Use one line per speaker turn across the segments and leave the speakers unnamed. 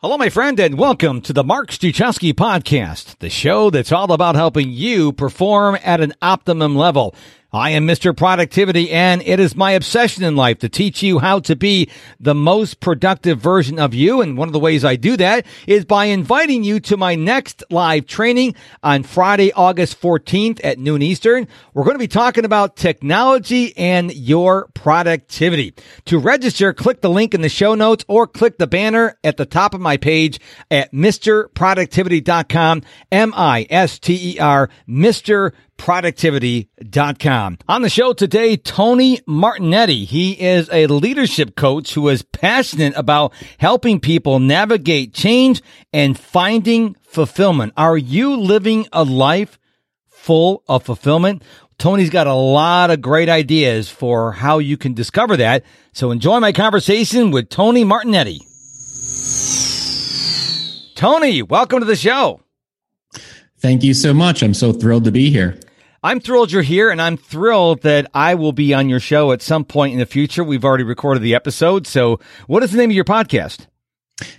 Hello, my friend, and welcome to the Mark Struczewski podcast, the show that's all about helping you perform at an optimum level. I am Mr. Productivity and it is my obsession in life to teach you how to be the most productive version of you. And one of the ways I do that is by inviting you to my next live training on Friday, August 14th at noon Eastern. We're going to be talking about technology and your productivity. To register, click the link in the show notes or click the banner at the top of my page at MrProductivity.com. M-I-S-T-E-R, Mr productivity.com. On the show today, Tony Martignetti. He is a leadership coach who is passionate about helping people navigate change and finding fulfillment. Are you living a life full of fulfillment? Tony's got a lot of great ideas for how you can discover that. So enjoy my conversation with Tony Martignetti. Tony, welcome to the show.
Thank you so much. I'm so thrilled to be here.
I'm thrilled you're here and I'm thrilled that I will be on your show at some point in the future. We've already recorded the episode. So what is the name of your podcast?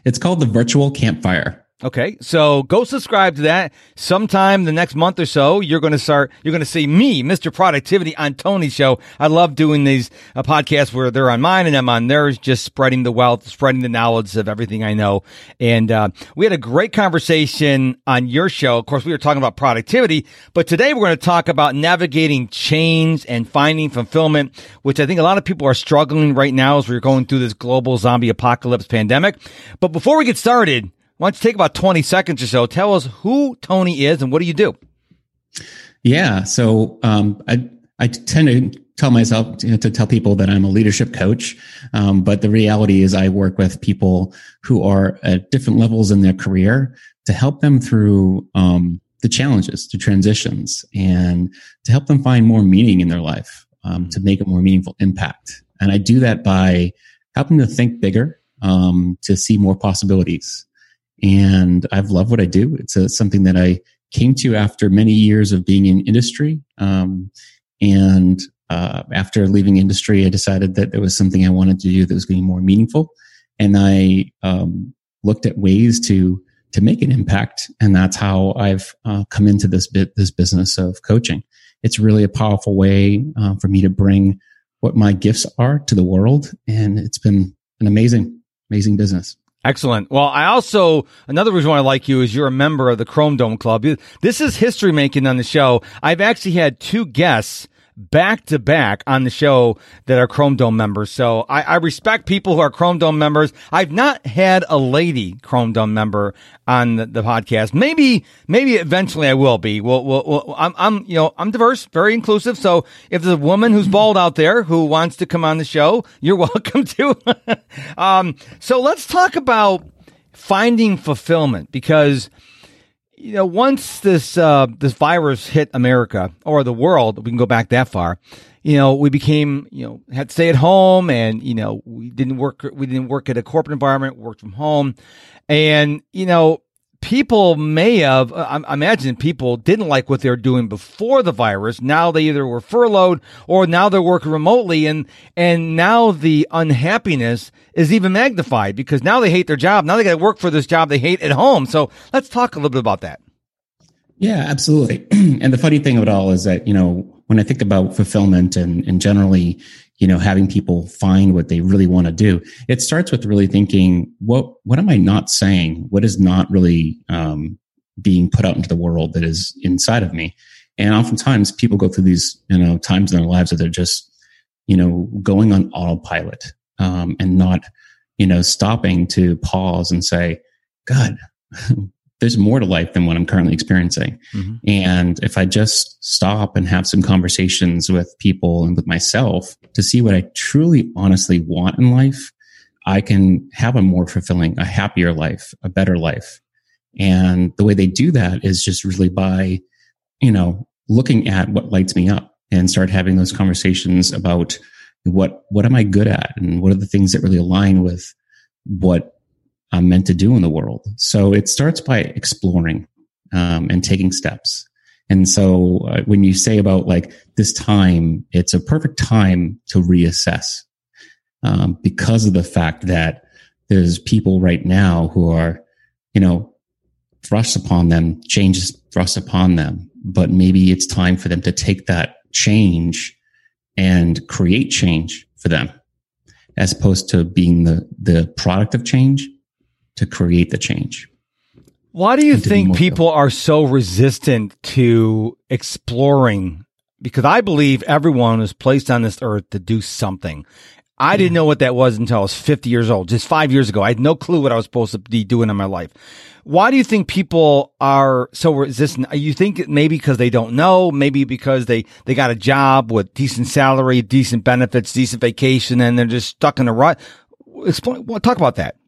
It's called The Virtual Campfire.
Okay. So go subscribe to that. Sometime the next month or so, you're going to start, you're going to see me, Mr. Productivity on Tony's show. I love doing these uh, podcasts where they're on mine and I'm on theirs, just spreading the wealth, spreading the knowledge of everything I know. And, uh, we had a great conversation on your show. Of course, we were talking about productivity, but today we're going to talk about navigating change and finding fulfillment, which I think a lot of people are struggling right now as we're going through this global zombie apocalypse pandemic. But before we get started, why don't you take about 20 seconds or so? Tell us who Tony is and what do you do?
Yeah. So, um, I, I tend to tell myself you know, to tell people that I'm a leadership coach. Um, but the reality is I work with people who are at different levels in their career to help them through, um, the challenges, the transitions and to help them find more meaning in their life, um, to make a more meaningful impact. And I do that by helping them to think bigger, um, to see more possibilities and I've loved what I do. It's a, something that I came to after many years of being in industry. Um, and uh, after leaving industry, I decided that there was something I wanted to do that was going to be more meaningful. And I um, looked at ways to to make an impact, and that's how I've uh, come into this bit this business of coaching. It's really a powerful way uh, for me to bring what my gifts are to the world, and it's been an amazing, amazing business.
Excellent. Well, I also, another reason why I like you is you're a member of the Chrome Dome Club. This is history making on the show. I've actually had two guests back to back on the show that are Chrome Dome members. So I, I, respect people who are Chrome Dome members. I've not had a lady Chrome Dome member on the, the podcast. Maybe, maybe eventually I will be. Well, well, well, I'm, I'm, you know, I'm diverse, very inclusive. So if there's a woman who's bald out there who wants to come on the show, you're welcome to. um, so let's talk about finding fulfillment because you know, once this uh, this virus hit America or the world, we can go back that far. You know, we became you know had to stay at home, and you know we didn't work we didn't work at a corporate environment, worked from home, and you know people may have, uh, I, imagine people didn't like what they were doing before the virus. Now they either were furloughed or now they're working remotely and, and now the unhappiness is even magnified because now they hate their job. Now they got to work for this job they hate at home. So let's talk a little bit about that.
Yeah, absolutely. and the funny thing of it all is that, you know, when I think about fulfillment and, and generally, you know, having people find what they really want to do. It starts with really thinking, what, what am I not saying? What is not really, um, being put out into the world that is inside of me? And oftentimes people go through these, you know, times in their lives that they're just, you know, going on autopilot, um, and not, you know, stopping to pause and say, God, there's more to life than what I'm currently experiencing. Mm-hmm. And if I just stop and have some conversations with people and with myself to see what I truly honestly want in life, I can have a more fulfilling, a happier life, a better life. And the way they do that is just really by, you know, looking at what lights me up and start having those conversations about what, what am I good at? And what are the things that really align with what I'm meant to do in the world. So it starts by exploring um, and taking steps. And so uh, when you say about like this time, it's a perfect time to reassess um, because of the fact that there's people right now who are, you know, thrust upon them, changes thrust upon them, but maybe it's time for them to take that change and create change for them as opposed to being the, the product of change to create the change.
Why do you think people are so resistant to exploring? Because I believe everyone is placed on this earth to do something. I didn't know what that was until I was 50 years old, just five years ago. I had no clue what I was supposed to be doing in my life. Why do you think people are so resistant? Uh, you think maybe because they don't know, maybe because they, they got a job with decent salary, decent benefits, decent vacation, and they're just stuck in a rut. Explain, well, talk about that.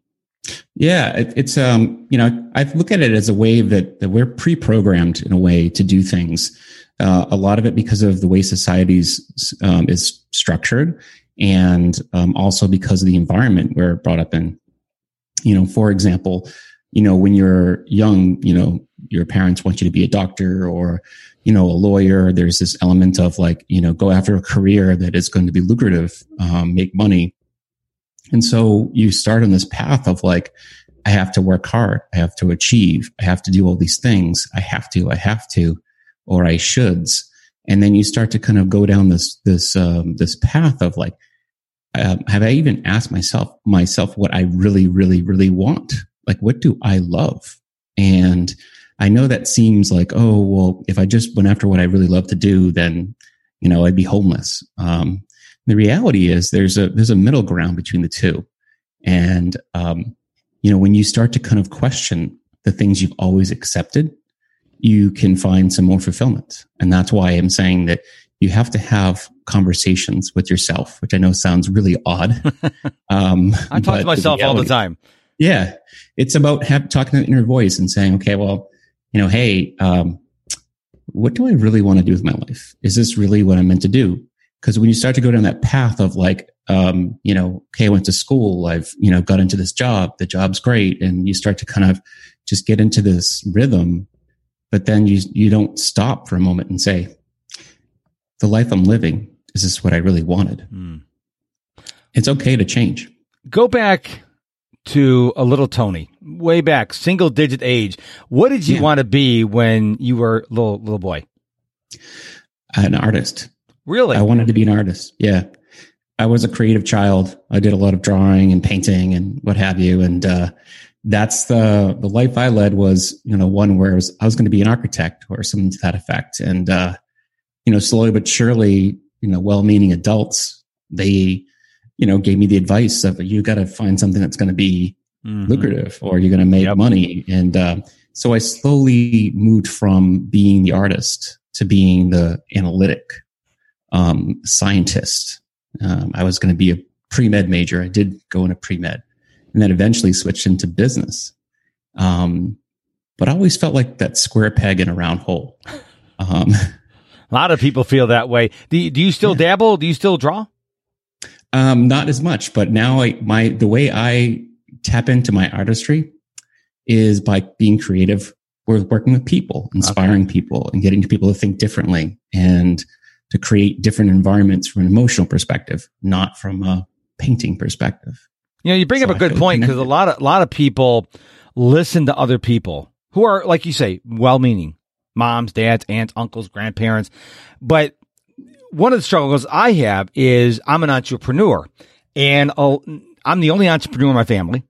Yeah, it, it's um, you know, I look at it as a way that, that we're pre-programmed in a way to do things. Uh, a lot of it because of the way societies um, is structured, and um, also because of the environment we're brought up in. You know, for example, you know, when you're young, you know, your parents want you to be a doctor or, you know, a lawyer. There's this element of like, you know, go after a career that is going to be lucrative, um, make money. And so you start on this path of like, I have to work hard. I have to achieve. I have to do all these things. I have to, I have to, or I shoulds. And then you start to kind of go down this, this, um, this path of like, um, have I even asked myself, myself what I really, really, really want? Like, what do I love? And I know that seems like, oh, well, if I just went after what I really love to do, then, you know, I'd be homeless. Um, the reality is there's a, there's a middle ground between the two. And, um, you know, when you start to kind of question the things you've always accepted, you can find some more fulfillment. And that's why I'm saying that you have to have conversations with yourself, which I know sounds really odd.
Um, I talk to myself reality, all the time.
Yeah. It's about have, talking to the inner voice and saying, okay, well, you know, hey, um, what do I really want to do with my life? Is this really what I'm meant to do? Because when you start to go down that path of like, um, you know, okay, I went to school, I've, you know, got into this job, the job's great. And you start to kind of just get into this rhythm, but then you, you don't stop for a moment and say, the life I'm living, is this what I really wanted? Mm. It's okay to change.
Go back to a little Tony, way back, single digit age. What did you yeah. want to be when you were a little little boy?
An artist.
Really?
I wanted to be an artist. Yeah. I was a creative child. I did a lot of drawing and painting and what have you. And uh, that's the the life I led was, you know, one where I was, I was going to be an architect or something to that effect. And uh, you know, slowly but surely, you know, well-meaning adults, they, you know, gave me the advice of you got to find something that's going to be mm-hmm. lucrative or you're going to make yep. money. And uh, so I slowly moved from being the artist to being the analytic um, scientist. Um, I was going to be a pre med major. I did go into pre med, and then eventually switched into business. Um, but I always felt like that square peg in a round hole. Um,
a lot of people feel that way. Do, do you still yeah. dabble? Do you still draw?
Um, not as much, but now I, my, the way I tap into my artistry is by being creative with working with people, inspiring okay. people and getting people to think differently and to create different environments from an emotional perspective, not from a painting perspective.
You know, you bring so up a good point because a lot of, a lot of people listen to other people who are, like you say, well meaning moms, dads, aunts, uncles, grandparents. But one of the struggles I have is I'm an entrepreneur and I'm the only entrepreneur in my family.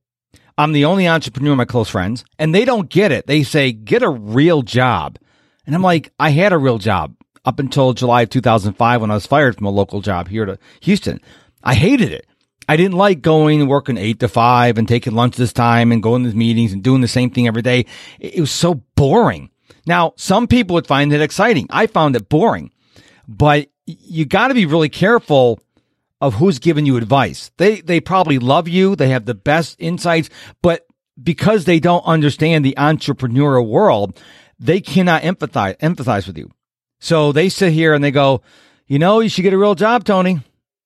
I'm the only entrepreneur in my close friends and they don't get it. They say, get a real job. And I'm like, I had a real job up until July of 2005 when I was fired from a local job here to Houston. I hated it. I didn't like going and working eight to five and taking lunch this time and going to meetings and doing the same thing every day. It was so boring. Now, some people would find it exciting. I found it boring, but you got to be really careful of who's giving you advice. They, they probably love you. They have the best insights, but because they don't understand the entrepreneurial world, they cannot empathize, empathize with you. So they sit here and they go, you know, you should get a real job, Tony.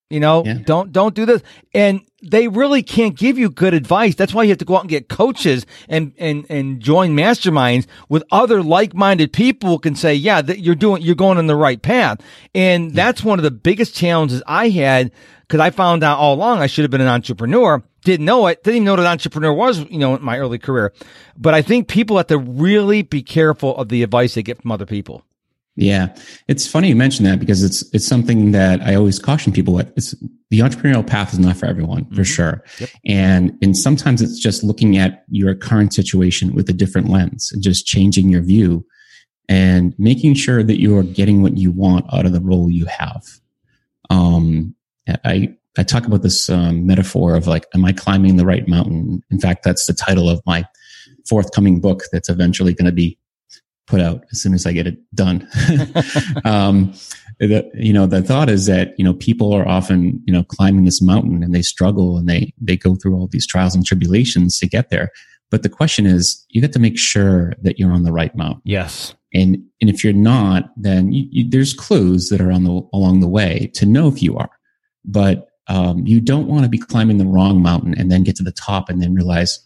You know, yeah. don't don't do this. And they really can't give you good advice. That's why you have to go out and get coaches and and and join masterminds with other like-minded people who can say, "Yeah, that you're doing you're going in the right path." And that's one of the biggest challenges I had because I found out all along I should have been an entrepreneur didn't know it, didn't even know what an entrepreneur was, you know, in my early career. But I think people have to really be careful of the advice they get from other people.
Yeah, it's funny you mention that because it's it's something that I always caution people with. It's the entrepreneurial path is not for everyone, mm-hmm. for sure. Yep. And and sometimes it's just looking at your current situation with a different lens and just changing your view and making sure that you are getting what you want out of the role you have. Um, I I talk about this um, metaphor of like, am I climbing the right mountain? In fact, that's the title of my forthcoming book that's eventually going to be put out as soon as I get it done. um, the, you know, the thought is that, you know, people are often, you know, climbing this mountain and they struggle and they, they go through all these trials and tribulations to get there. But the question is, you got to make sure that you're on the right mountain.
Yes.
And, and if you're not, then you, you, there's clues that are on the, along the way to know if you are. But, um, you don't want to be climbing the wrong mountain and then get to the top and then realize,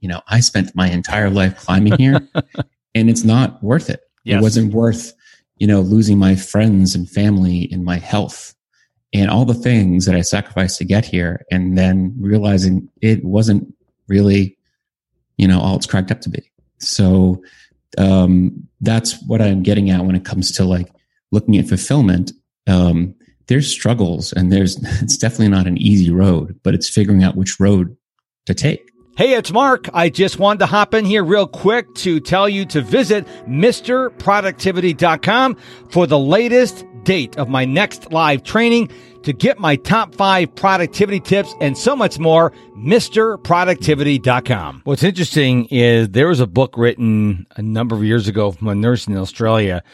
you know, I spent my entire life climbing here and it's not worth it. Yes. It wasn't worth, you know, losing my friends and family and my health and all the things that I sacrificed to get here. And then realizing it wasn't really, you know, all it's cracked up to be. So, um, that's what I'm getting at when it comes to like looking at fulfillment. Um, there's struggles and there's, it's definitely not an easy road, but it's figuring out which road to take.
Hey, it's Mark. I just wanted to hop in here real quick to tell you to visit MrProductivity.com for the latest date of my next live training to get my top five productivity tips and so much more. MrProductivity.com. What's interesting is there was a book written a number of years ago from a nurse in Australia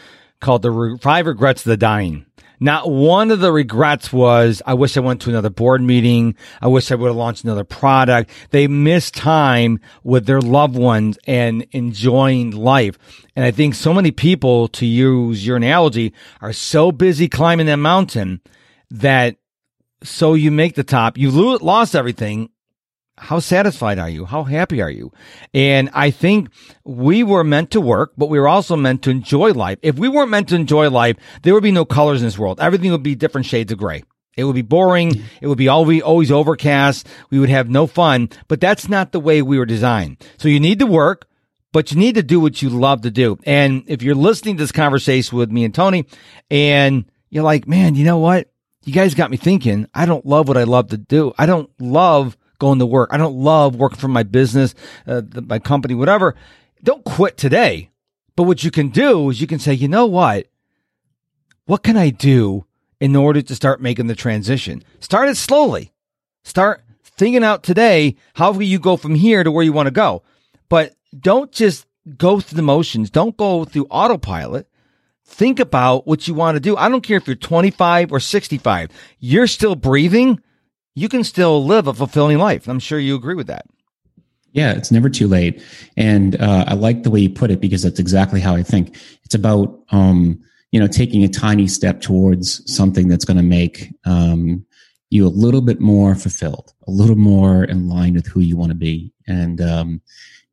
called The Five Regrets of the Dying. Not one of the regrets was, I wish I went to another board meeting. I wish I would have launched another product. They missed time with their loved ones and enjoying life. And I think so many people, to use your analogy, are so busy climbing that mountain that so you make the top, you lose lost everything how satisfied are you? How happy are you? And I think we were meant to work, but we were also meant to enjoy life. If we weren't meant to enjoy life, there would be no colors in this world. Everything would be different shades of gray. It would be boring. It would be always, always overcast. We would have no fun, but that's not the way we were designed. So you need to work, but you need to do what you love to do. And if you're listening to this conversation with me and Tony and you're like, man, you know what? You guys got me thinking. I don't love what I love to do. I don't love going to work. I don't love working for my business, uh, the, my company, whatever. Don't quit today. But what you can do is you can say, you know what? What can I do in order to start making the transition? Start it slowly. Start thinking out today how will you go from here to where you want to go. But don't just go through the motions. Don't go through autopilot. Think about what you want to do. I don't care if you're 25 or 65. You're still breathing you can still live a fulfilling life. I'm sure you agree with that.
Yeah, it's never too late. And uh, I like the way you put it because that's exactly how I think. It's about, um, you know, taking a tiny step towards something that's going to make um, you a little bit more fulfilled, a little more in line with who you want to be. And, um,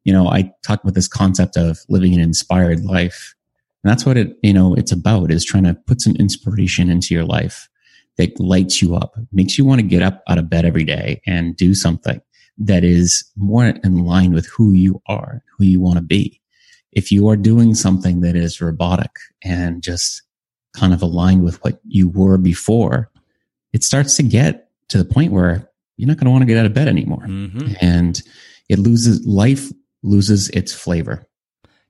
you know, I talk about this concept of living an inspired life. And that's what it, you know, it's about is trying to put some inspiration into your life that lights you up, makes you want to get up out of bed every day and do something that is more in line with who you are, who you want to be. If you are doing something that is robotic and just kind of aligned with what you were before, it starts to get to the point where you're not going to want to get out of bed anymore. Mm-hmm. And it loses life loses its flavor.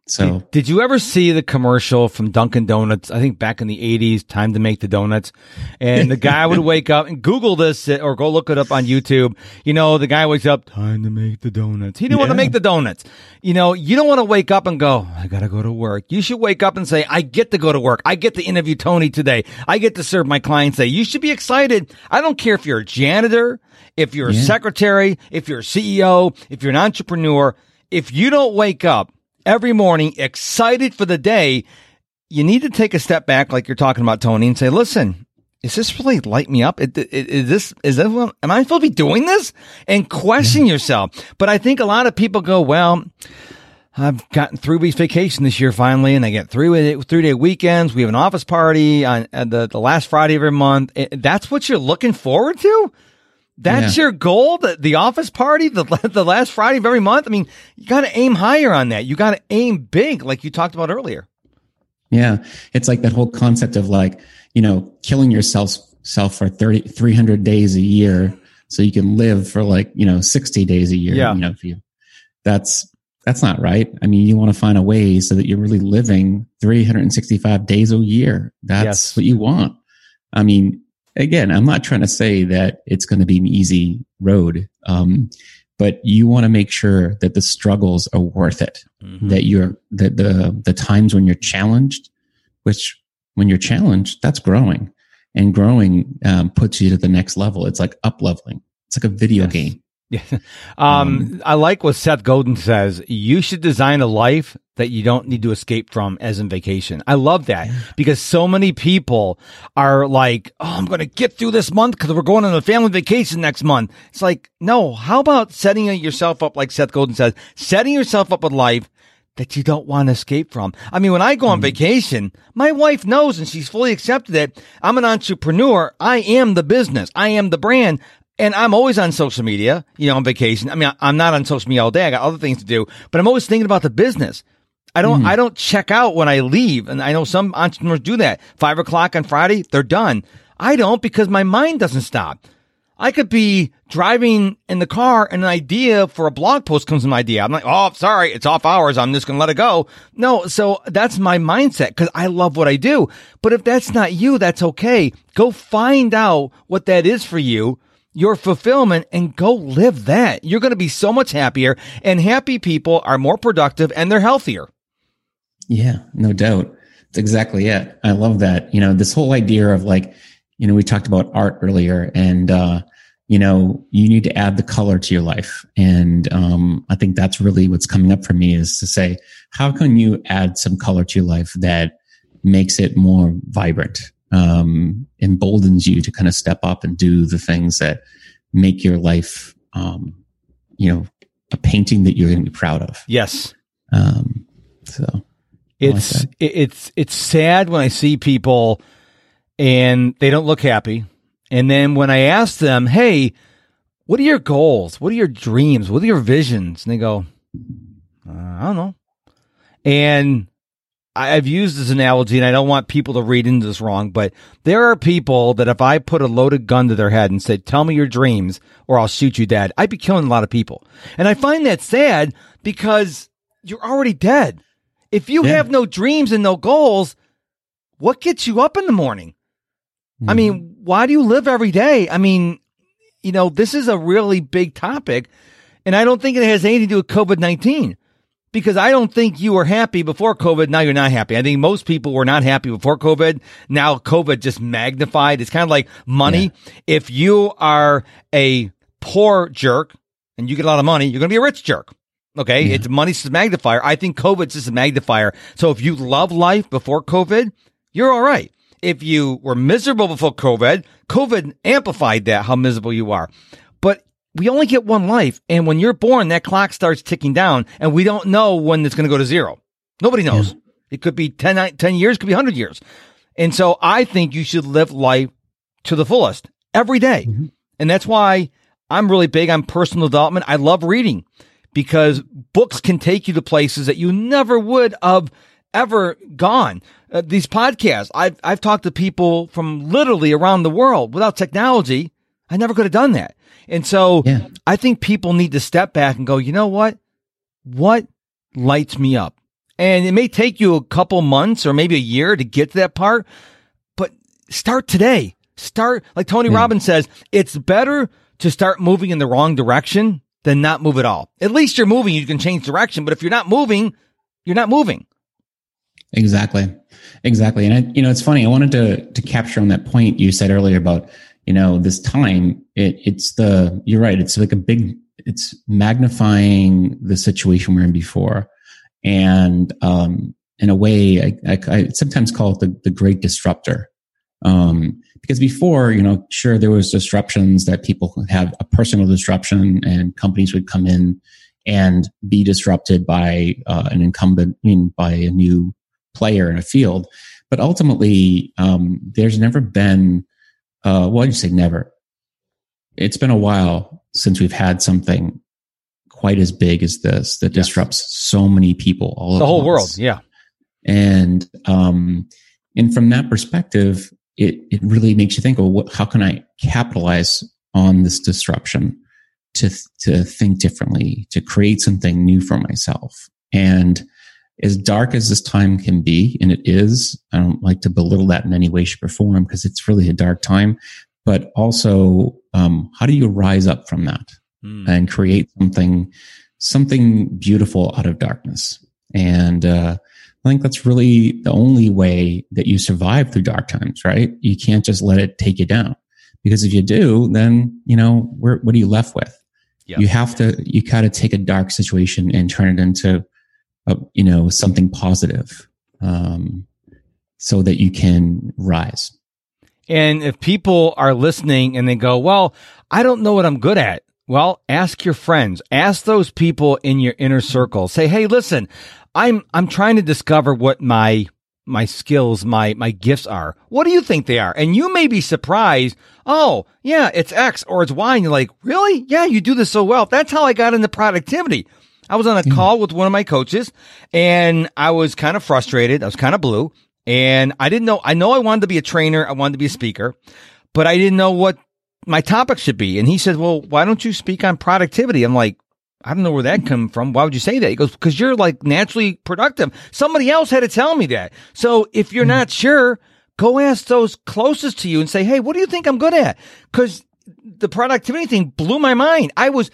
So,
did, did, you ever see the commercial from Dunkin' Donuts? I think back in the '80s, time to make the donuts, and the guy would wake up and Google this or go look it up on YouTube. You know, the guy wakes up, time to make the donuts. He didn't yeah. want to make the donuts. You know, you don't want to wake up and go, I gotta go to work. You should wake up and say, I get to go to work. I get to interview Tony today. I get to serve my clients today. You should be excited. I don't care if you're a janitor, if you're yeah. a secretary, if you're a CEO, if you're an entrepreneur. If you don't wake up every morning, excited for the day, you need to take a step back, like you're talking about, Tony, and say, listen, is this really light me up? Is, is this, is this, am I supposed to be doing this? And question mm-hmm. yourself. But I think a lot of people go, well, I've gotten three weeks vacation this year finally, and I get three three day weekends. We have an office party on uh, the, the last Friday of every month. That's what you're looking forward to? That's yeah. your goal. The, the office party, the the last Friday of every month. I mean, you got to aim higher on that. You got to aim big, like you talked about earlier.
Yeah, it's like that whole concept of like you know killing yourself self for 30, 300 days a year so you can live for like you know 60 days a year.
Yeah.
You know, if you that's that's not right. I mean, you want to find a way so that you're really living 365 days a year. That's yes. what you want. I mean, again, I'm not trying to say that it's going to be an easy road. Um, but you want to make sure that the struggles are worth it. Mm-hmm. That you're that the the times when you're challenged, which when you're challenged, that's growing, and growing um, puts you to the next level. It's like up leveling. It's like a video yes. game.
Yeah. Um, um, I like what Seth Godin says. You should design a life that you don't need to escape from as in vacation. I love that because so many people are like, Oh, I'm going to get through this month because we're going on a family vacation next month. It's like, no, how about setting yourself up, like Seth Godin says, setting yourself up with life that you don't want to escape from. I mean, when I go on mm. vacation, my wife knows and she's fully accepted it. I'm an entrepreneur. I am the business. I am the brand. And I'm always on social media, you know, on vacation. I mean, I'm not on social media all day. I got other things to do, but I'm always thinking about the business. I don't, mm. I don't check out when I leave. And I know some entrepreneurs do that. Five o'clock on Friday, they're done. I don't because my mind doesn't stop. I could be driving in the car and an idea for a blog post comes to my idea. I'm like, oh, sorry, it's off hours. I'm just going to let it go. No, so that's my mindset because I love what I do. But if that's not you, that's okay. Go find out what that is for you your fulfillment and go live that. You're going to be so much happier and happy people are more productive and they're healthier.
Yeah, no doubt. That's exactly it. I love that. You know, this whole idea of like, you know, we talked about art earlier and, uh, you know, you need to add the color to your life. And, um, I think that's really what's coming up for me is to say, how can you add some color to your life that makes it more vibrant? Um, emboldens you to kind of step up and do the things that make your life, um, you know, a painting that you're going to be proud of.
Yes. Um, so it's like it's it's sad when I see people and they don't look happy, and then when I ask them, "Hey, what are your goals? What are your dreams? What are your visions?" and they go, uh, "I don't know," and I've used this analogy and I don't want people to read into this wrong, but there are people that if I put a loaded gun to their head and said, tell me your dreams or I'll shoot you dead, I'd be killing a lot of people. And I find that sad because you're already dead. If you yeah. have no dreams and no goals, what gets you up in the morning? Mm-hmm. I mean, why do you live every day? I mean, you know, this is a really big topic and I don't think it has anything to do with COVID 19 because I don't think you were happy before COVID. Now you're not happy. I think most people were not happy before COVID. Now COVID just magnified. It's kind of like money. Yeah. If you are a poor jerk and you get a lot of money, you're going to be a rich jerk. Okay. Yeah. It's money's a magnifier. I think COVID's just a magnifier. So if you love life before COVID, you're all right. If you were miserable before COVID, COVID amplified that, how miserable you are we only get one life. And when you're born, that clock starts ticking down and we don't know when it's going to go to zero. Nobody knows. Yeah. It could be 10, 10 years, could be 100 years. And so I think you should live life to the fullest every day. Mm-hmm. And that's why I'm really big on personal development. I love reading because books can take you to places that you never would have ever gone. Uh, these podcasts, I've, I've talked to people from literally around the world without technology. I never could have done that. And so yeah. I think people need to step back and go, you know what? What lights me up? And it may take you a couple months or maybe a year to get to that part, but start today. Start, like Tony yeah. Robbins says, it's better to start moving in the wrong direction than not move at all. At least you're moving, you can change direction. But if you're not moving, you're not moving.
Exactly. Exactly. And I, you know, it's funny. I wanted to, to capture on that point you said earlier about you know this time it, it's the you're right it's like a big it's magnifying the situation we're in before. And um, in a way I, I, I, sometimes call it the, the great disruptor. Um, because before you know sure there was disruptions that people have a personal disruption and companies would come in and be disrupted by uh, an incumbent I mean, by a new player in a field. But ultimately um, there's never been uh, well, you say never. it's been a while since we've had something quite as big as this that yes. disrupts so many people all over
the whole once. world. Yeah.
And, um, and from that perspective, it, it really makes you think, well, what, how can I capitalize on this disruption to, to think differently, to create something new for myself? And as dark as this time can be, and it is, I don't like to belittle that in any way, shape, or form because it's really a dark time. But also, um, how do you rise up from that mm. and create something, something beautiful out of darkness? And uh, I think that's really the only way that you survive through dark times, right? You can't just let it take you down because if you do, then you know what are you left with? Yep. You have to, you got to take a dark situation and turn it into you know, something positive, um, so that you can rise.
And if people are listening and they go, well, I don't know what I'm good at. Well, ask your friends, ask those people in your inner circle. Say, Hey, listen, I'm, I'm trying to discover what my, my skills, my, my gifts are. What do you think they are? And you may be surprised. Oh, yeah, it's X or it's Y. And you're like, really? Yeah, you do this so well. That's how I got into productivity. I was on a mm. call with one of my coaches and I was kind of frustrated. I was kind of blue and I didn't know, I know I wanted to be a trainer. I wanted to be a speaker, but I didn't know what my topic should be. And he said, well, why don't you speak on productivity? I'm like, I don't know where that come from. Why would you say that? He goes, because you're like naturally productive. Somebody else had to tell me that. So if you're mm. not sure, go ask those closest to you and say, Hey, what do you think I'm good at? Cause the productivity thing blew my mind. I was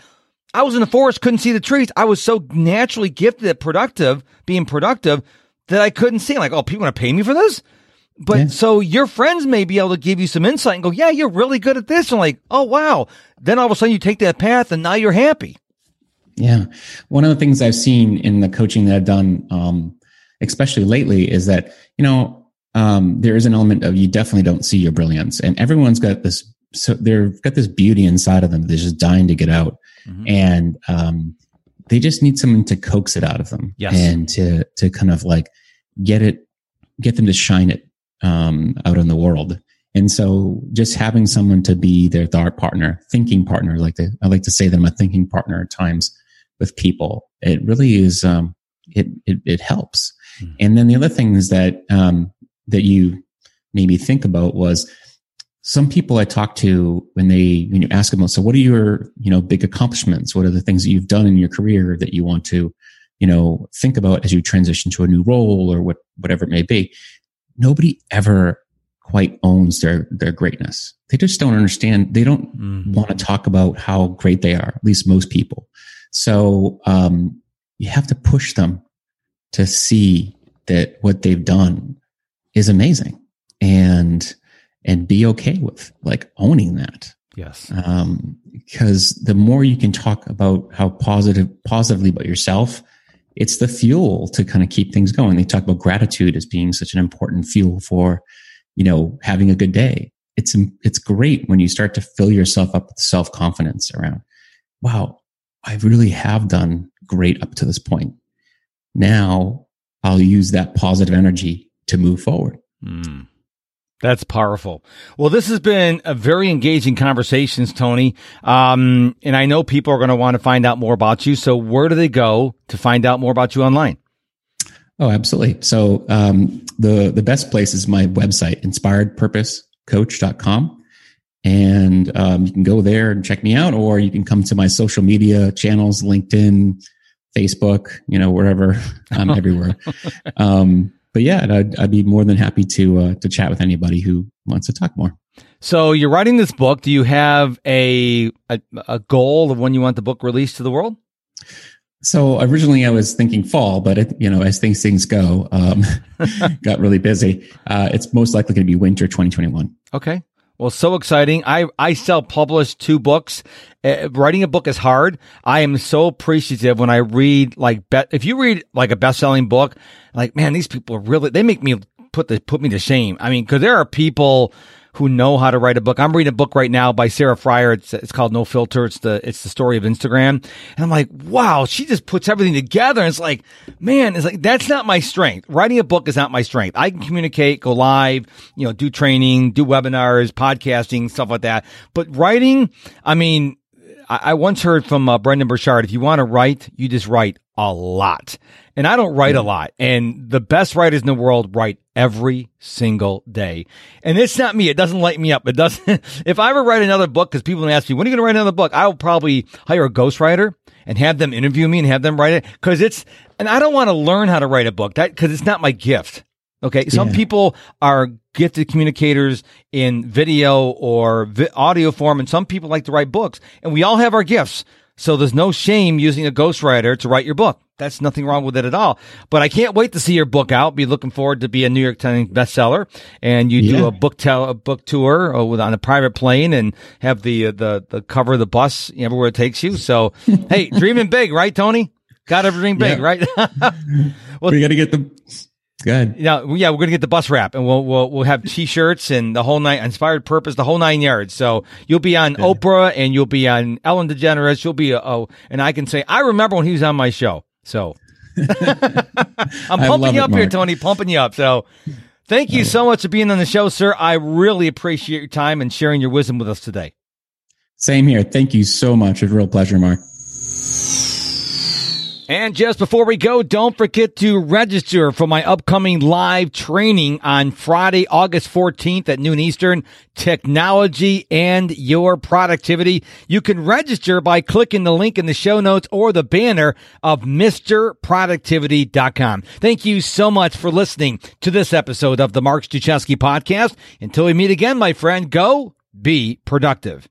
I was in the forest, couldn't see the trees. I was so naturally gifted at productive, being productive, that I couldn't see. Like, oh, people want to pay me for this? But yeah. so your friends may be able to give you some insight and go, yeah, you're really good at this. And like, oh, wow. Then all of a sudden you take that path and now you're happy.
Yeah. One of the things I've seen in the coaching that I've done, um, especially lately, is that, you know, um, there is an element of you definitely don't see your brilliance. And everyone's got this, so they've got this beauty inside of them. They're just dying to get out mm-hmm. and um, they just need someone to coax it out of them
yes.
and to to kind of like get it, get them to shine it um, out in the world. And so, just having someone to be their thought partner, thinking partner, like to, I like to say that I'm a thinking partner at times with people. It really is. Um, it, it, it helps. Mm-hmm. And then the other thing is that um, that you maybe think about was some people I talk to when they when you ask them, so what are your you know big accomplishments? What are the things that you've done in your career that you want to you know think about as you transition to a new role or what whatever it may be? Nobody ever quite owns their their greatness. They just don't understand. They don't mm-hmm. want to talk about how great they are. At least most people. So um, you have to push them to see that what they've done is amazing and and be okay with like owning that.
Yes.
Um, because the more you can talk about how positive, positively about yourself, it's the fuel to kind of keep things going. They talk about gratitude as being such an important fuel for, you know, having a good day. It's, it's great when you start to fill yourself up with self confidence around, wow, I really have done great up to this point. Now I'll use that positive energy to move forward.
Mm. That's powerful. Well, this has been a very engaging conversations, Tony. Um, and I know people are going to want to find out more about you. So where do they go to find out more about you online?
Oh, absolutely. So, um, the, the best place is my website, inspiredpurposecoach.com. And, um, you can go there and check me out, or you can come to my social media channels, LinkedIn, Facebook, you know, wherever I'm everywhere. Um, but yeah, I'd, I'd, be more than happy to uh, to chat with anybody who wants to talk more.
So you're writing this book. Do you have a, a, a goal of when you want the book released to the world?
So originally I was thinking fall, but it, you know, as things things go, um, got really busy. Uh, it's most likely going to be winter 2021.
Okay. Well, so exciting. I, I self published two books. Uh, writing a book is hard. I am so appreciative when I read like, be- if you read like a best selling book, like, man, these people are really, they make me put the, put me to shame. I mean, cause there are people who know how to write a book. I'm reading a book right now by Sarah Frier. It's, it's called No Filter. It's the, it's the story of Instagram. And I'm like, wow, she just puts everything together. And it's like, man, it's like, that's not my strength. Writing a book is not my strength. I can communicate, go live, you know, do training, do webinars, podcasting, stuff like that. But writing, I mean, I, I once heard from uh, Brendon Burchard, if you want to write, you just write a lot. And I don't write a lot. And the best writers in the world write every single day. And it's not me. It doesn't light me up. It doesn't. if I ever write another book, because people ask me, when are you going to write another book? I will probably hire a ghostwriter and have them interview me and have them write it. Cause it's, and I don't want to learn how to write a book that, cause it's not my gift. Okay. Some
Yeah.
people are gifted communicators in video or vi- audio form, and some people like to write books. And we all have our gifts. So there's no shame using a ghostwriter to write your book. That's nothing wrong with it at all. But I can't wait to see your book out. Be looking forward to be a New York Times bestseller, and you do a book tell a book tour uh, with on a private plane and have the uh, the the cover of the bus everywhere it takes you. So hey, dreaming big, right, Tony? Got to dream big,
Yeah.
right?
we got to get the. Good.
Yeah, yeah, we're gonna get the bus wrap, and we'll we'll we'll have T-shirts and the whole nine inspired purpose, the whole nine yards. So you'll be on Oprah, and you'll be on Ellen DeGeneres. You'll be oh, and I can say I remember when he was on my show. So I'm pumping you
it,
up here, Tony, pumping you up. So thank you so much for being on the show, sir. I really appreciate your time and sharing your wisdom with us today.
Same here. Thank you so much. It's a real pleasure, Mark.
And just before we go, don't forget to register for my upcoming live training on Friday, August 14th at noon Eastern, technology and your productivity. You can register by clicking the link in the show notes or the banner of MrProductivity.com. Thank you so much for listening to this episode of the Mark Struczewski podcast. Until we meet again, my friend, go be productive.